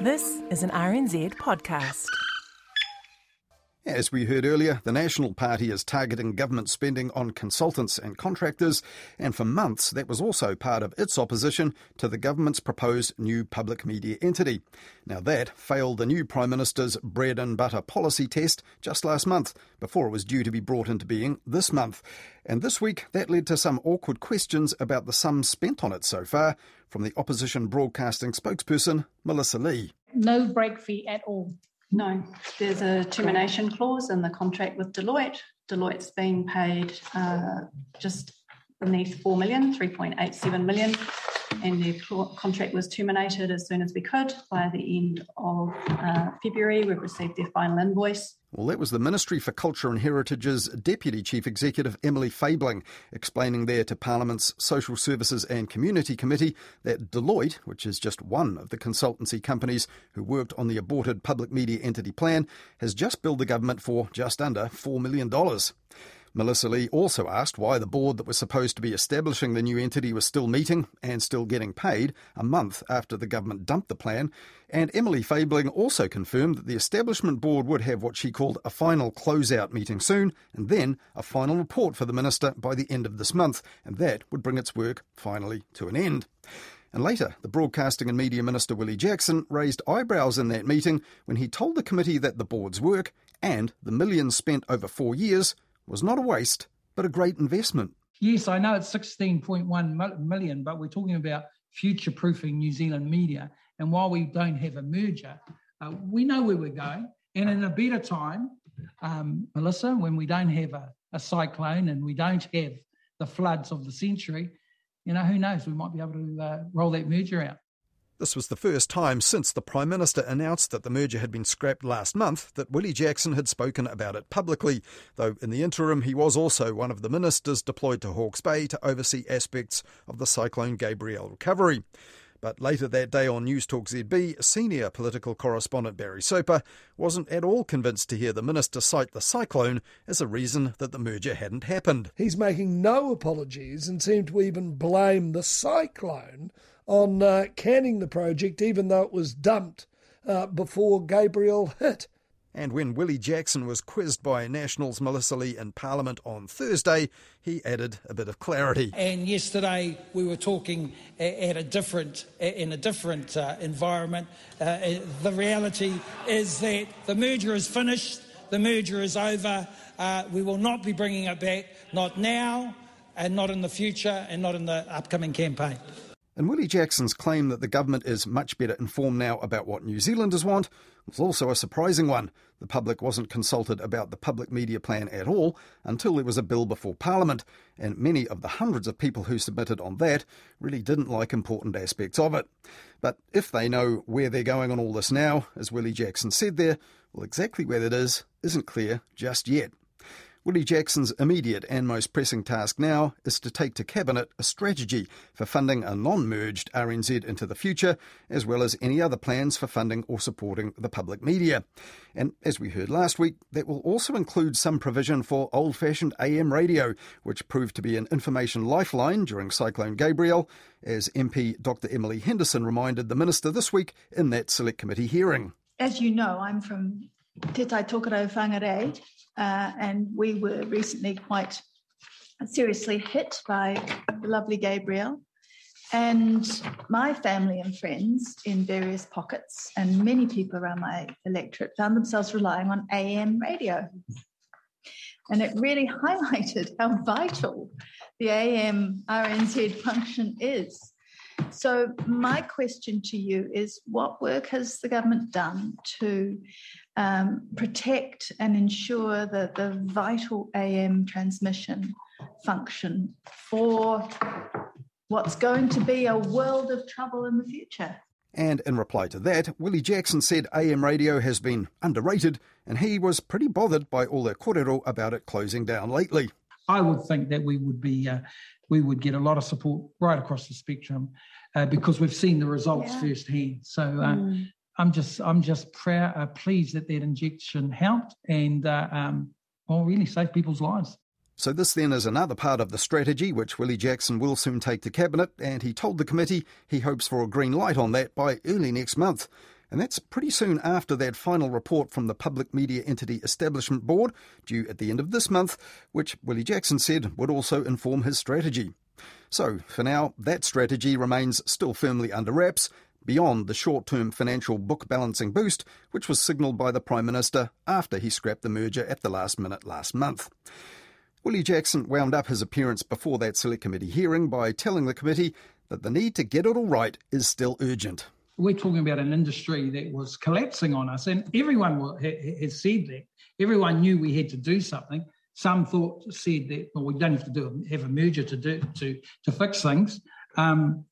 This is an RNZ podcast. As we heard earlier, the National Party is targeting government spending on consultants and contractors, and for months that was also part of its opposition to the government's proposed new public media entity. Now, that failed the new Prime Minister's bread and butter policy test just last month, before it was due to be brought into being this month. And this week, that led to some awkward questions about the sum spent on it so far from the opposition broadcasting spokesperson, Melissa Lee. No break fee at all. No, there's a termination clause in the contract with Deloitte. Deloitte's being paid uh, just beneath 4 million, 3.87 million, and their contract was terminated as soon as we could by the end of uh, February. We've received their final invoice. Well, that was the Ministry for Culture and Heritage's Deputy Chief Executive Emily Fabling explaining there to Parliament's Social Services and Community Committee that Deloitte, which is just one of the consultancy companies who worked on the aborted public media entity plan, has just billed the government for just under $4 million. Melissa Lee also asked why the board that was supposed to be establishing the new entity was still meeting and still getting paid a month after the government dumped the plan. And Emily Fabling also confirmed that the establishment board would have what she called a final closeout meeting soon and then a final report for the minister by the end of this month, and that would bring its work finally to an end. And later, the Broadcasting and Media Minister Willie Jackson raised eyebrows in that meeting when he told the committee that the board's work and the millions spent over four years was not a waste, but a great investment. Yes, I know it's 16.1 million, but we're talking about future proofing New Zealand media. And while we don't have a merger, uh, we know where we're going. And in a better time, um, Melissa, when we don't have a, a cyclone and we don't have the floods of the century, you know, who knows? We might be able to uh, roll that merger out. This was the first time since the Prime Minister announced that the merger had been scrapped last month that Willie Jackson had spoken about it publicly, though in the interim he was also one of the ministers deployed to Hawke's Bay to oversee aspects of the Cyclone Gabrielle recovery. But later that day on News Talk ZB, senior political correspondent Barry Soper wasn't at all convinced to hear the minister cite the cyclone as a reason that the merger hadn't happened. He's making no apologies and seemed to even blame the cyclone on uh, canning the project, even though it was dumped uh, before Gabrielle hit. And when Willie Jackson was quizzed by Nationals Melissa Lee in Parliament on Thursday, he added a bit of clarity. And yesterday we were talking at a different, in a different uh, environment. Uh, the reality is that the merger is finished, the merger is over. Uh, we will not be bringing it back, not now, and not in the future, and not in the upcoming campaign. And Willie Jackson's claim that the government is much better informed now about what New Zealanders want was also a surprising one. The public wasn't consulted about the public media plan at all until there was a bill before Parliament, and many of the hundreds of people who submitted on that really didn't like important aspects of it. But if they know where they're going on all this now, as Willie Jackson said there, well, exactly where that is isn't clear just yet. Willie Jackson's immediate and most pressing task now is to take to Cabinet a strategy for funding a non merged RNZ into the future, as well as any other plans for funding or supporting the public media. And as we heard last week, that will also include some provision for old fashioned AM radio, which proved to be an information lifeline during Cyclone Gabrielle, as MP Dr. Emily Henderson reminded the Minister this week in that Select Committee hearing. As you know, I'm from Te Tai Tokerau Whangarei, uh, and we were recently quite seriously hit by the lovely Gabrielle. And my family and friends in various pockets, and many people around my electorate, found themselves relying on AM radio. And it really highlighted how vital the AM RNZ function is. So, my question to you is what work has the government done to um, protect and ensure that the vital AM transmission function for what's going to be a world of trouble in the future. And in reply to that, Willie Jackson said AM radio has been underrated and he was pretty bothered by all the korero about it closing down lately. I would think that we would be uh, we would get a lot of support right across the spectrum uh, because we've seen the results yeah. firsthand. So uh, mm. I'm just I'm just proud, uh, pleased that that injection helped and uh, um, well really saved people's lives. So this then is another part of the strategy which Willie Jackson will soon take to cabinet, and he told the committee he hopes for a green light on that by early next month. And that's pretty soon after that final report from the Public Media Entity Establishment Board, due at the end of this month, which Willie Jackson said would also inform his strategy. So, for now, that strategy remains still firmly under wraps, beyond the short term financial book balancing boost, which was signalled by the Prime Minister after he scrapped the merger at the last minute last month. Willie Jackson wound up his appearance before that Select Committee hearing by telling the committee that the need to get it all right is still urgent. We're talking about an industry that was collapsing on us, and everyone has said that. Everyone knew we had to do something. Some thought said that well, we don't have to do have a merger to do to to fix things. Um,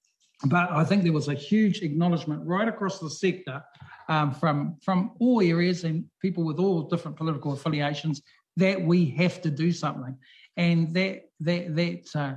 but I think there was a huge acknowledgement right across the sector um, from from all areas and people with all different political affiliations that we have to do something, and that that that uh,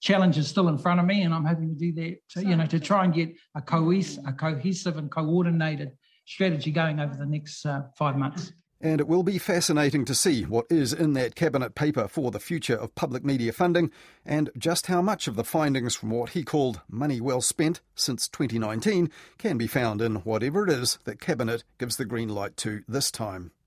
challenge is still in front of me, and I'm hoping to do that. To, you know, to try and get a cohesive, a cohesive and coordinated strategy going over the next uh, five months. And it will be fascinating to see what is in that cabinet paper for the future of public media funding and just how much of the findings from what he called money well spent since 2019 can be found in whatever it is that cabinet gives the green light to this time.